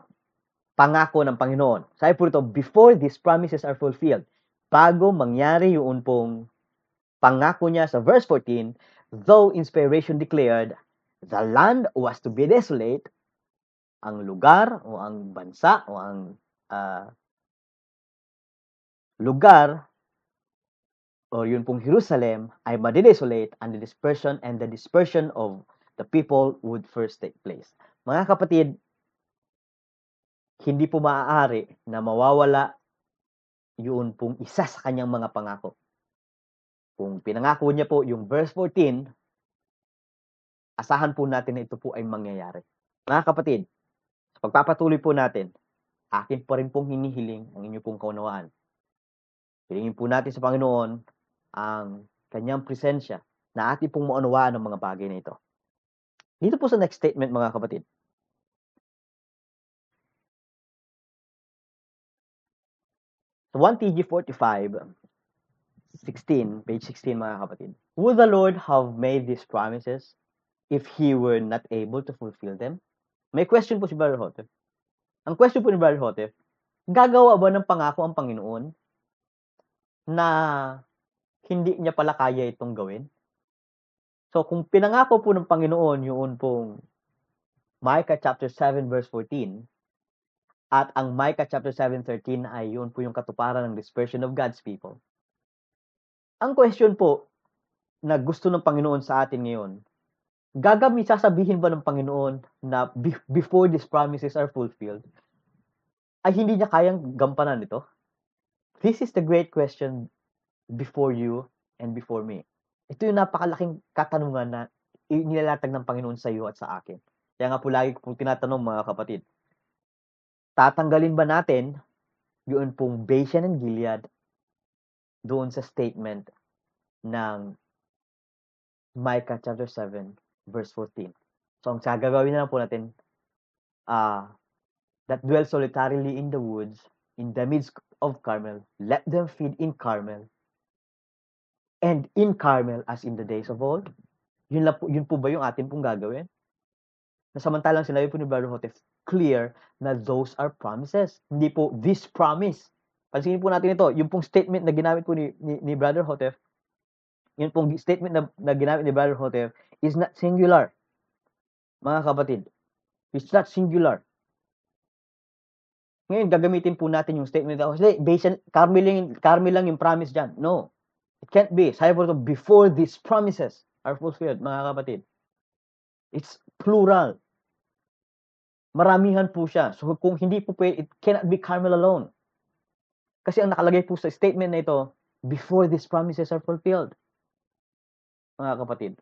pangako ng Panginoon. Sabi po ito, before these promises are fulfilled, bago mangyari yung pong pangako niya sa verse 14, though inspiration declared, the land was to be desolate, ang lugar o ang bansa o ang uh, lugar o yun pong Jerusalem ay madidesolate and the dispersion and the dispersion of the people would first take place. Mga kapatid, hindi po maaari na mawawala yun pong isa sa kanyang mga pangako. Kung pinangako niya po yung verse 14, asahan po natin na ito po ay mangyayari. Mga kapatid, Pagpapatuloy po natin, akin pa rin pong hinihiling ang inyo pong kaunawaan. Hilingin po natin sa Panginoon ang kanyang presensya na ating pong maunawaan ng mga bagay na ito. Dito po sa next statement mga kapatid. Sa 1 TG 45, 16, page 16 mga kapatid. Would the Lord have made these promises if He were not able to fulfill them? May question po si Brother Hotef. Ang question po ni Brother Hotef, gagawa ba ng pangako ang Panginoon na hindi niya pala kaya itong gawin? So, kung pinangako po ng Panginoon yun pong Micah chapter 7 verse 14, at ang Micah chapter 7:13 ay yun po yung katuparan ng dispersion of God's people. Ang question po na gusto ng Panginoon sa atin ngayon, gagamit, sasabihin ba ng Panginoon na before these promises are fulfilled, ay hindi niya kayang gampanan ito? This is the great question before you and before me. Ito yung napakalaking katanungan na nilalatag ng Panginoon sa iyo at sa akin. Kaya nga po lagi kong tinatanong mga kapatid, tatanggalin ba natin yun pong Bashan and Gilead doon sa statement ng Micah chapter 7 verse 14. So, ang gagawin na lang po natin, uh, that dwell solitarily in the woods, in the midst of Carmel, let them feed in Carmel, and in Carmel as in the days of old. Yun, lang po, yun po ba yung atin pong gagawin? Na samantalang sinabi po ni Brother Hotef, clear na those are promises. Hindi po this promise. Pansinin po natin ito, yung pong statement na ginamit po ni, ni, ni Brother Hotef, yun pong statement na, na ginamit ni Brother Hotef, is not singular. Mga kapatid, it's not singular. Ngayon, gagamitin po natin yung statement na, kasi based on, Carmel lang, Carmel lang yung promise dyan. No. It can't be. Sabi po ito, before these promises are fulfilled, mga kapatid. It's plural. Maramihan po siya. So, kung hindi po pwede, it cannot be Carmel alone. Kasi ang nakalagay po sa statement na ito, before these promises are fulfilled. Mga kapatid.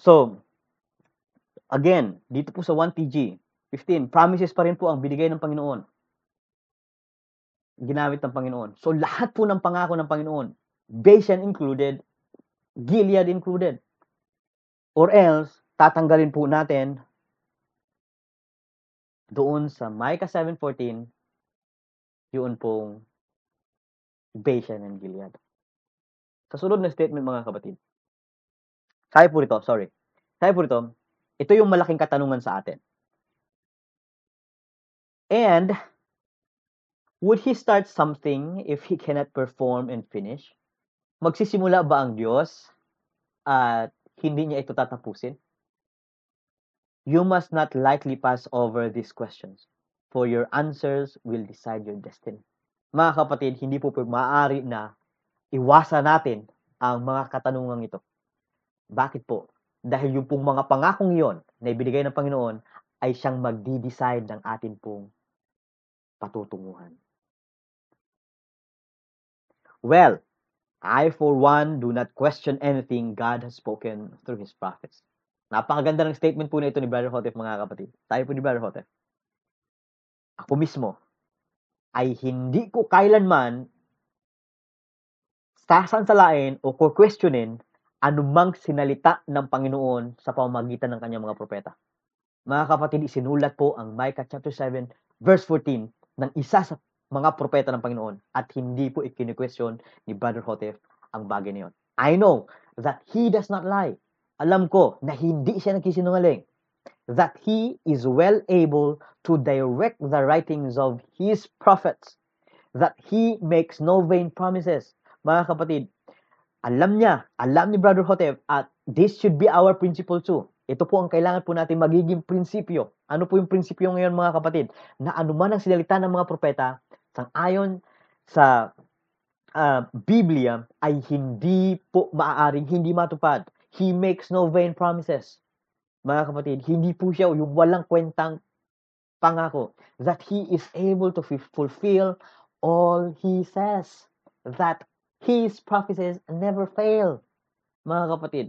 So, again, dito po sa 1TG, 15, promises pa rin po ang binigay ng Panginoon. ginamit ng Panginoon. So lahat po ng pangako ng Panginoon, Bashan included, Gilead included. Or else, tatanggalin po natin doon sa Micah 7.14, yun pong Bashan and Gilead. Sa sunod na statement mga kapatid, sabi po rito, sorry, sabi po rito, ito yung malaking katanungan sa atin. And, would he start something if he cannot perform and finish? Magsisimula ba ang Diyos at hindi niya ito tatapusin? You must not lightly pass over these questions, for your answers will decide your destiny. Mga kapatid, hindi po po maaari na iwasan natin ang mga katanungang ito. Bakit po? Dahil yung pong mga pangakong yon na ibinigay ng Panginoon ay siyang magdi-decide ng atin pong patutunguhan. Well, I for one do not question anything God has spoken through His prophets. Napakaganda ng statement po na ito ni Brother Hotef, mga kapatid. Tayo po ni Brother Hotef. Ako mismo ay hindi ko kailanman sasansalain o questionin anumang sinalita ng Panginoon sa pamamagitan ng kanyang mga propeta. Mga kapatid, isinulat po ang Micah chapter 7 verse 14 ng isa sa mga propeta ng Panginoon at hindi po ikini-question ni Brother Hotef ang bagay na yun. I know that he does not lie. Alam ko na hindi siya nagsisinungaling. That he is well able to direct the writings of his prophets. That he makes no vain promises. Mga kapatid, alam niya, alam ni Brother Hotef at this should be our principle too. Ito po ang kailangan po natin magiging prinsipyo. Ano po yung prinsipyo ngayon mga kapatid? Na anuman ang sinalita ng mga propeta, sang ayon sa uh, Biblia ay hindi po maaaring hindi matupad. He makes no vain promises. Mga kapatid, hindi po siya yung walang kwentang pangako that he is able to fulfill all he says. That his prophecies never fail. Mga kapatid,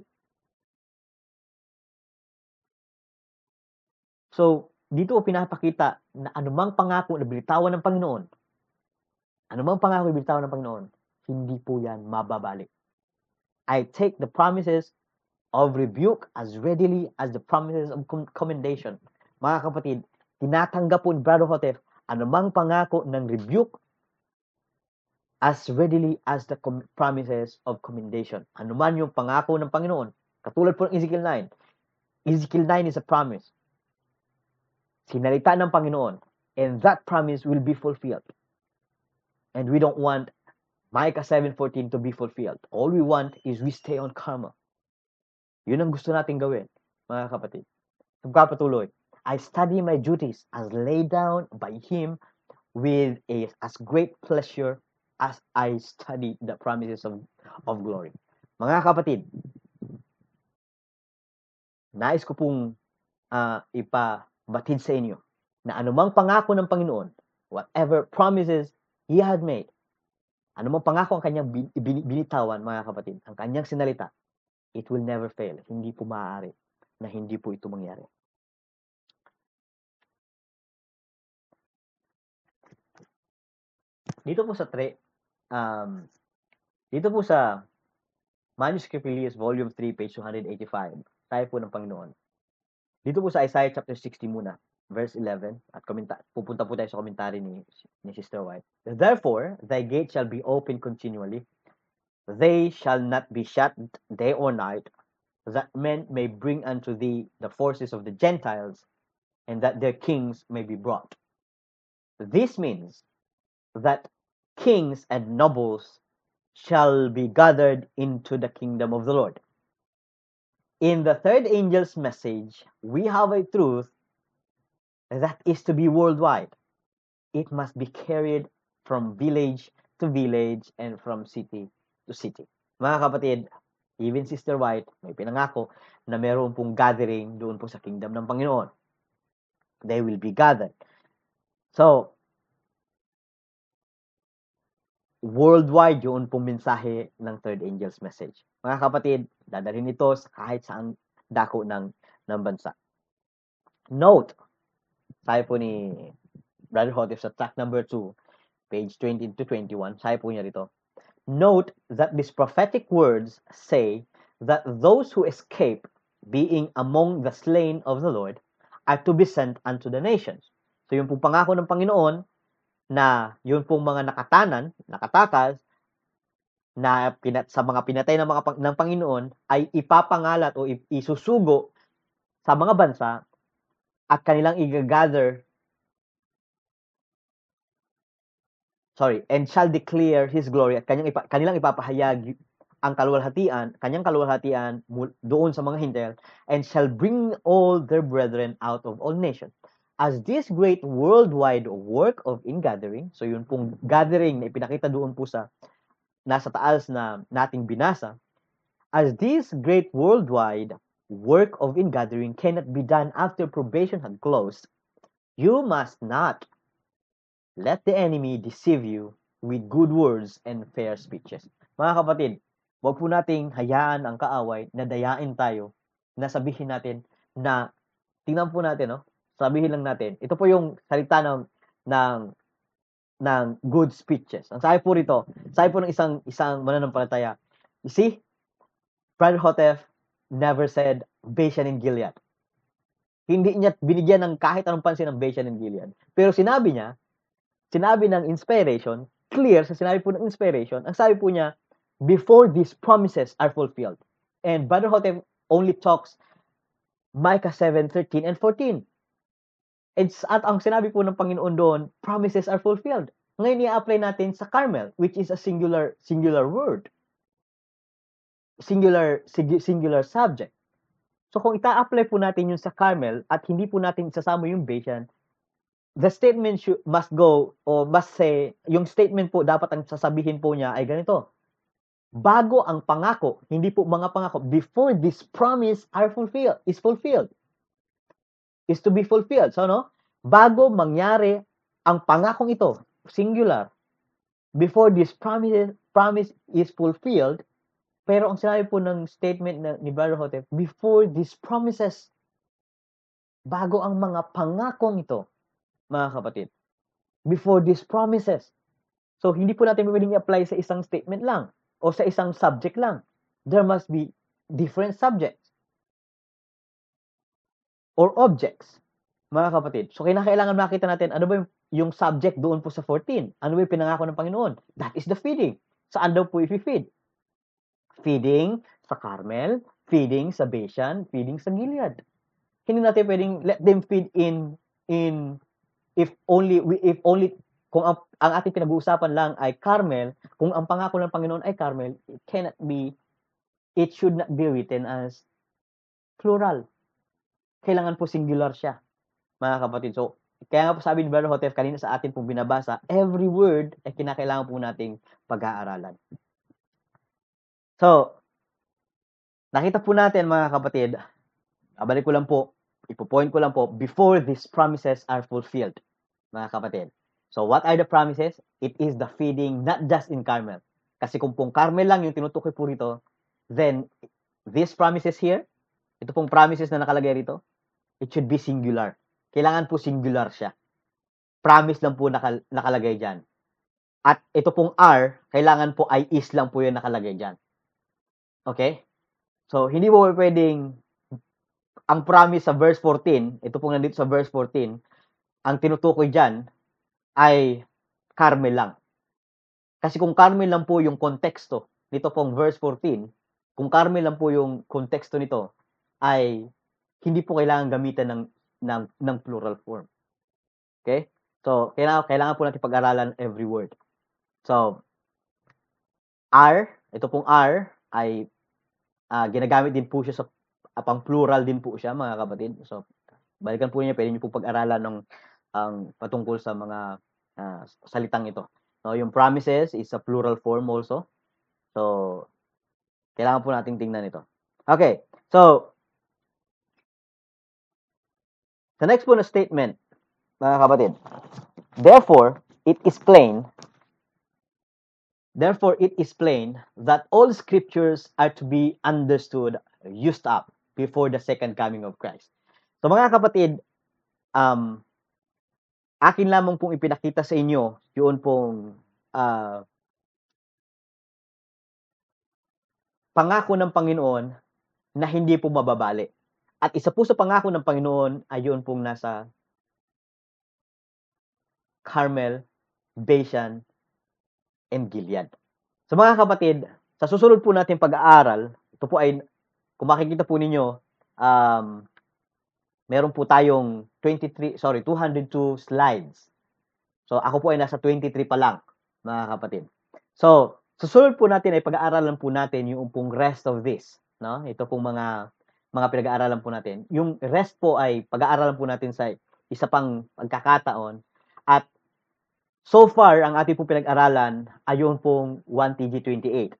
So, dito pinapakita na anumang pangako na binitawan ng Panginoon, anumang pangako na binitawan ng Panginoon, hindi po yan mababalik. I take the promises of rebuke as readily as the promises of commendation. Mga kapatid, tinatanggap po ni Brother Hotef anumang pangako ng rebuke as readily as the promises of commendation. Anuman yung pangako ng Panginoon, katulad po ng Ezekiel 9. Ezekiel 9 is a promise Sinalita ng Panginoon. And that promise will be fulfilled. And we don't want Micah 7.14 to be fulfilled. All we want is we stay on karma. Yun ang gusto natin gawin, mga kapatid. Pagkapatuloy, I study my duties as laid down by Him with a, as great pleasure as I study the promises of, of glory. Mga kapatid, nais ko pong uh, ipa batid sa inyo na anumang pangako ng Panginoon, whatever promises He had made, anumang pangako ang kanyang binitawan, mga kapatid, ang kanyang sinalita, it will never fail. Hindi po maaari na hindi po ito mangyari. Dito po sa tre, um, dito po sa Manuscript Release Volume 3, page 285, tayo po ng Panginoon. Dito po sa Isaiah chapter 60 muna, verse 11, at komenta pupunta po tayo sa komentary ni, ni Sister White. Therefore, thy gate shall be open continually. They shall not be shut day or night, that men may bring unto thee the forces of the Gentiles, and that their kings may be brought. This means that kings and nobles shall be gathered into the kingdom of the Lord. In the third angel's message, we have a truth that is to be worldwide. It must be carried from village to village and from city to city. Mga kapatid, even Sister White, may pinangako na meron pong gathering doon po sa kingdom ng Panginoon. They will be gathered. So, worldwide yun pong mensahe ng third angel's message. Mga kapatid, dadalhin ito sa kahit saang dako ng, ng bansa. Note, sabi po ni Brother Hotif sa track number 2, page 20 to 21. Sabi po niya rito, Note that these prophetic words say that those who escape being among the slain of the Lord are to be sent unto the nations. So yung pong pangako ng Panginoon na yun pong mga nakatanan, nakatakas, na pinat, sa mga pinatay ng mga ng Panginoon ay ipapangalat o isusugo sa mga bansa at kanilang i-gather sorry, and shall declare his glory at kanyang ipa, kanilang ipapahayag ang kaluwalhatian, kanyang kaluwalhatian doon sa mga hintel, and shall bring all their brethren out of all nations. As this great worldwide work of ingathering, so yun pong gathering na ipinakita doon po sa nasa taas na nating binasa, as this great worldwide work of ingathering cannot be done after probation had closed, you must not let the enemy deceive you with good words and fair speeches. Mga kapatid, Huwag po nating hayaan ang kaaway na dayain tayo na sabihin natin na tingnan po natin no sabihin lang natin ito po yung salita ng ng ng good speeches ang sabi po rito sabi po ng isang isang mananampalataya you see Brother Hotef never said Bashan and Gilead hindi niya binigyan ng kahit anong pansin ng Bashan and Gilead pero sinabi niya sinabi ng inspiration clear sa sinabi po ng inspiration ang sabi po niya before these promises are fulfilled. And Brother Hotep only talks Micah 7, 13 and 14. It's, at ang sinabi po ng Panginoon doon, promises are fulfilled. Ngayon i-apply natin sa Carmel, which is a singular singular word. Singular singular subject. So kung ita-apply po natin yung sa Carmel at hindi po natin isasama yung Bashan, the statement should, must go or must say, yung statement po dapat ang sasabihin po niya ay ganito bago ang pangako, hindi po mga pangako, before this promise are fulfilled, is fulfilled. Is to be fulfilled. So, no? Bago mangyari ang pangakong ito, singular, before this promise, promise is fulfilled, pero ang sinabi po ng statement na, ni Brother Hotep, before these promises, bago ang mga pangakong ito, mga kapatid, before these promises. So, hindi po natin pwedeng i-apply sa isang statement lang o sa isang subject lang. There must be different subjects or objects, mga kapatid. So, kinakailangan makita natin ano ba yung, yung subject doon po sa 14. Ano ba yung pinangako ng Panginoon? That is the feeding. Saan daw po i-feed? Feeding sa Carmel, feeding sa Bashan, feeding sa Gilead. Hindi natin pwedeng let them feed in in if only if only kung ang, ang ating pinag-uusapan lang ay Carmel, kung ang pangako ng Panginoon ay Carmel, it cannot be, it should not be written as plural. Kailangan po singular siya, mga kapatid. So, kaya nga po sabi ni Brother Hotef kanina sa atin pong binabasa, every word ay kinakailangan po nating pag-aaralan. So, nakita po natin mga kapatid, abalik ko lang po, ipo-point ko lang po, before these promises are fulfilled, mga kapatid. So what are the promises? It is the feeding not just in Carmel. Kasi kung pong Carmel lang yung tinutukoy po rito, then these promises here, ito pong promises na nakalagay rito, it should be singular. Kailangan po singular siya. Promise lang po nakal- nakalagay dyan. At ito pong R, kailangan po ay is lang po yung nakalagay dyan. Okay? So, hindi po pwedeng ang promise sa verse 14, ito pong nandito sa verse 14, ang tinutukoy dyan, ay Carmel lang. Kasi kung Carmel lang po yung konteksto nito pong verse 14, kung Carmel lang po yung konteksto nito, ay hindi po kailangan gamitan ng, ng, ng plural form. Okay? So, kailangan, kailangan po natin pag-aralan every word. So, R, ito pong R, ay uh, ginagamit din po siya sa uh, pang plural din po siya, mga kapatid. So, balikan po niya, pwede niyo po pag-aralan ng ang patungkol sa mga uh, salitang ito. So, yung promises is a plural form also. So, kailangan po nating tingnan ito. Okay. So, the next po na statement, mga kapatid. Therefore, it is plain Therefore, it is plain that all scriptures are to be understood, used up before the second coming of Christ. So mga kapatid, um, akin lamang pong ipinakita sa inyo yun pong ah, pangako ng Panginoon na hindi po mababali. At isa po sa pangako ng Panginoon ay yun pong nasa Carmel, Bashan, and Gilead. So mga kapatid, sa susunod po natin pag-aaral, ito po ay, kung makikita po ninyo, um, meron po tayong 23, sorry, 202 slides. So ako po ay nasa 23 pa lang, mga kapatid. So, susunod po natin ay pag-aaralan po natin yung pong rest of this, no? Ito pong mga mga pinag-aaralan po natin. Yung rest po ay pag-aaralan po natin sa isa pang pagkakataon at so far ang ating pong pinag-aralan ay yung pong 1 TG28,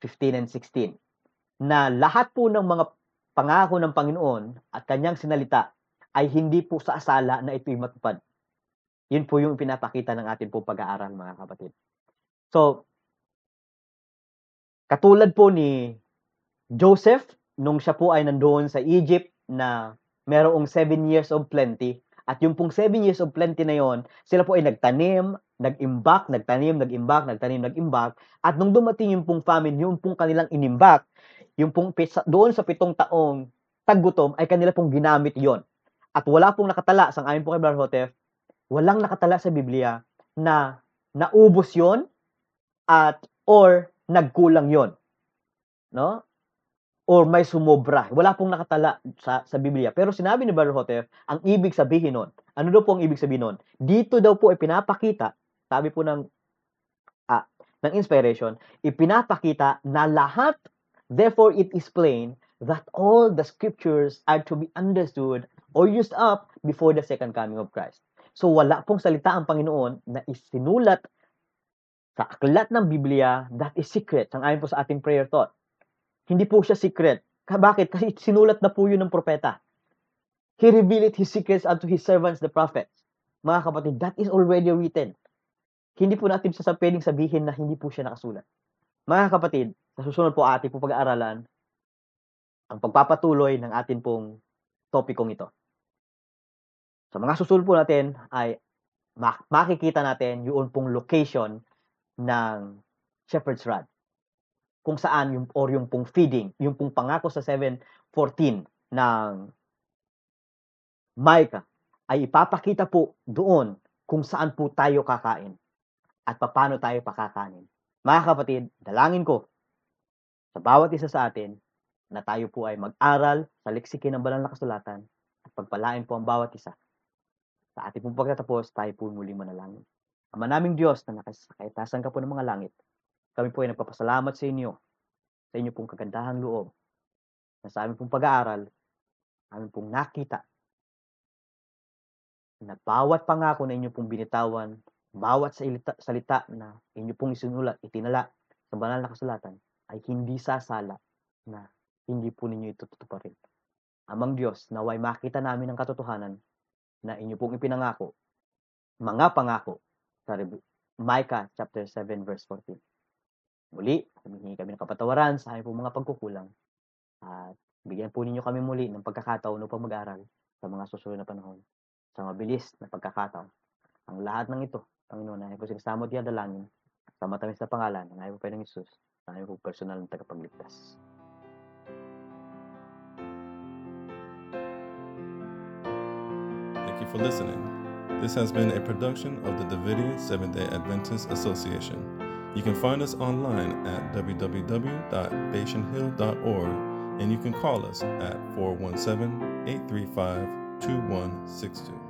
15 and 16 na lahat po ng mga pangako ng Panginoon at kanyang sinalita ay hindi po sa asala na ito'y matupad. Yun po yung pinapakita ng ating po pag-aaral mga kapatid. So, katulad po ni Joseph, nung siya po ay nandoon sa Egypt na merong 7 years of plenty, at yung pong 7 years of plenty na yon, sila po ay nagtanim, nag-imbak, nagtanim, nag-imbak, nagtanim, nag-imbak, at nung dumating yung pong famine, yung pong kanilang inimbak, yung pong doon sa pitong taong taggutom ay kanila pong ginamit yon. At wala pong nakatala, sang ayon po kay Brother Hotef, walang nakatala sa Biblia na naubos yon at or nagkulang yon. No? Or may sumobra. Wala pong nakatala sa, sa Biblia. Pero sinabi ni Brother Hotef, ang ibig sabihin nun, ano daw po ang ibig sabihin nun? Dito daw po ay pinapakita, sabi po ng, ah, ng inspiration, ipinapakita na lahat, therefore it is plain, that all the scriptures are to be understood or used up before the second coming of Christ. So wala pong salita ang Panginoon na isinulat sa aklat ng Biblia that is secret. Ang ayon po sa ating prayer thought hindi po siya secret. Bakit? Kasi sinulat na po yun ng propeta. He revealed his secrets unto his servants, the prophets. Mga kapatid, that is already written. Hindi po natin sa pwedeng sabihin na hindi po siya nakasulat. Mga kapatid, sa po ating po pag-aaralan ang pagpapatuloy ng atin pong topikong ito. Sa mga susunod po natin ay makikita natin yung pong location ng shepherd's rod kung saan yung or yung pong feeding, yung pong pangako sa 7:14 ng Micah ay ipapakita po doon kung saan po tayo kakain at paano tayo pakakanin. Mga kapatid, dalangin ko sa bawat isa sa atin na tayo po ay mag-aral sa leksiki ng banal na kasulatan at pagpalain po ang bawat isa. Sa ating pong pagtatapos, tayo po muli manalangin. Ama naming Diyos na nakasakaitasan ka po ng mga langit, kami po ay nagpapasalamat sa inyo, sa inyo pong kagandahang loob, na sa aming pong pag-aaral, aming pong nakita, na bawat pangako na inyo pong binitawan, bawat salita, salita na inyo pong isinulat, itinala sa banal na kasulatan, ay hindi sasala na hindi po ninyo ito tutuparin. Amang Diyos, naway makita namin ang katotohanan na inyo pong ipinangako, mga pangako sa Micah chapter 7 verse 14. Muli, humihingi kami ng kapatawaran sa aming mga pagkukulang. At bigyan po ninyo kami muli ng pagkakataon upang mag-aral sa mga susunod na panahon. Sa mabilis na pagkakataon. Ang lahat ng ito, Panginoon, ay po sinasamo at dalangin sa matamis na pangalan ng ayaw po ng Isus, ng ayaw po personal na tagapagligtas. Thank you for listening. This has been a production of the Davidian Seventh day Adventist Association. You can find us online at www.bationhill.org and you can call us at 417 835 2162.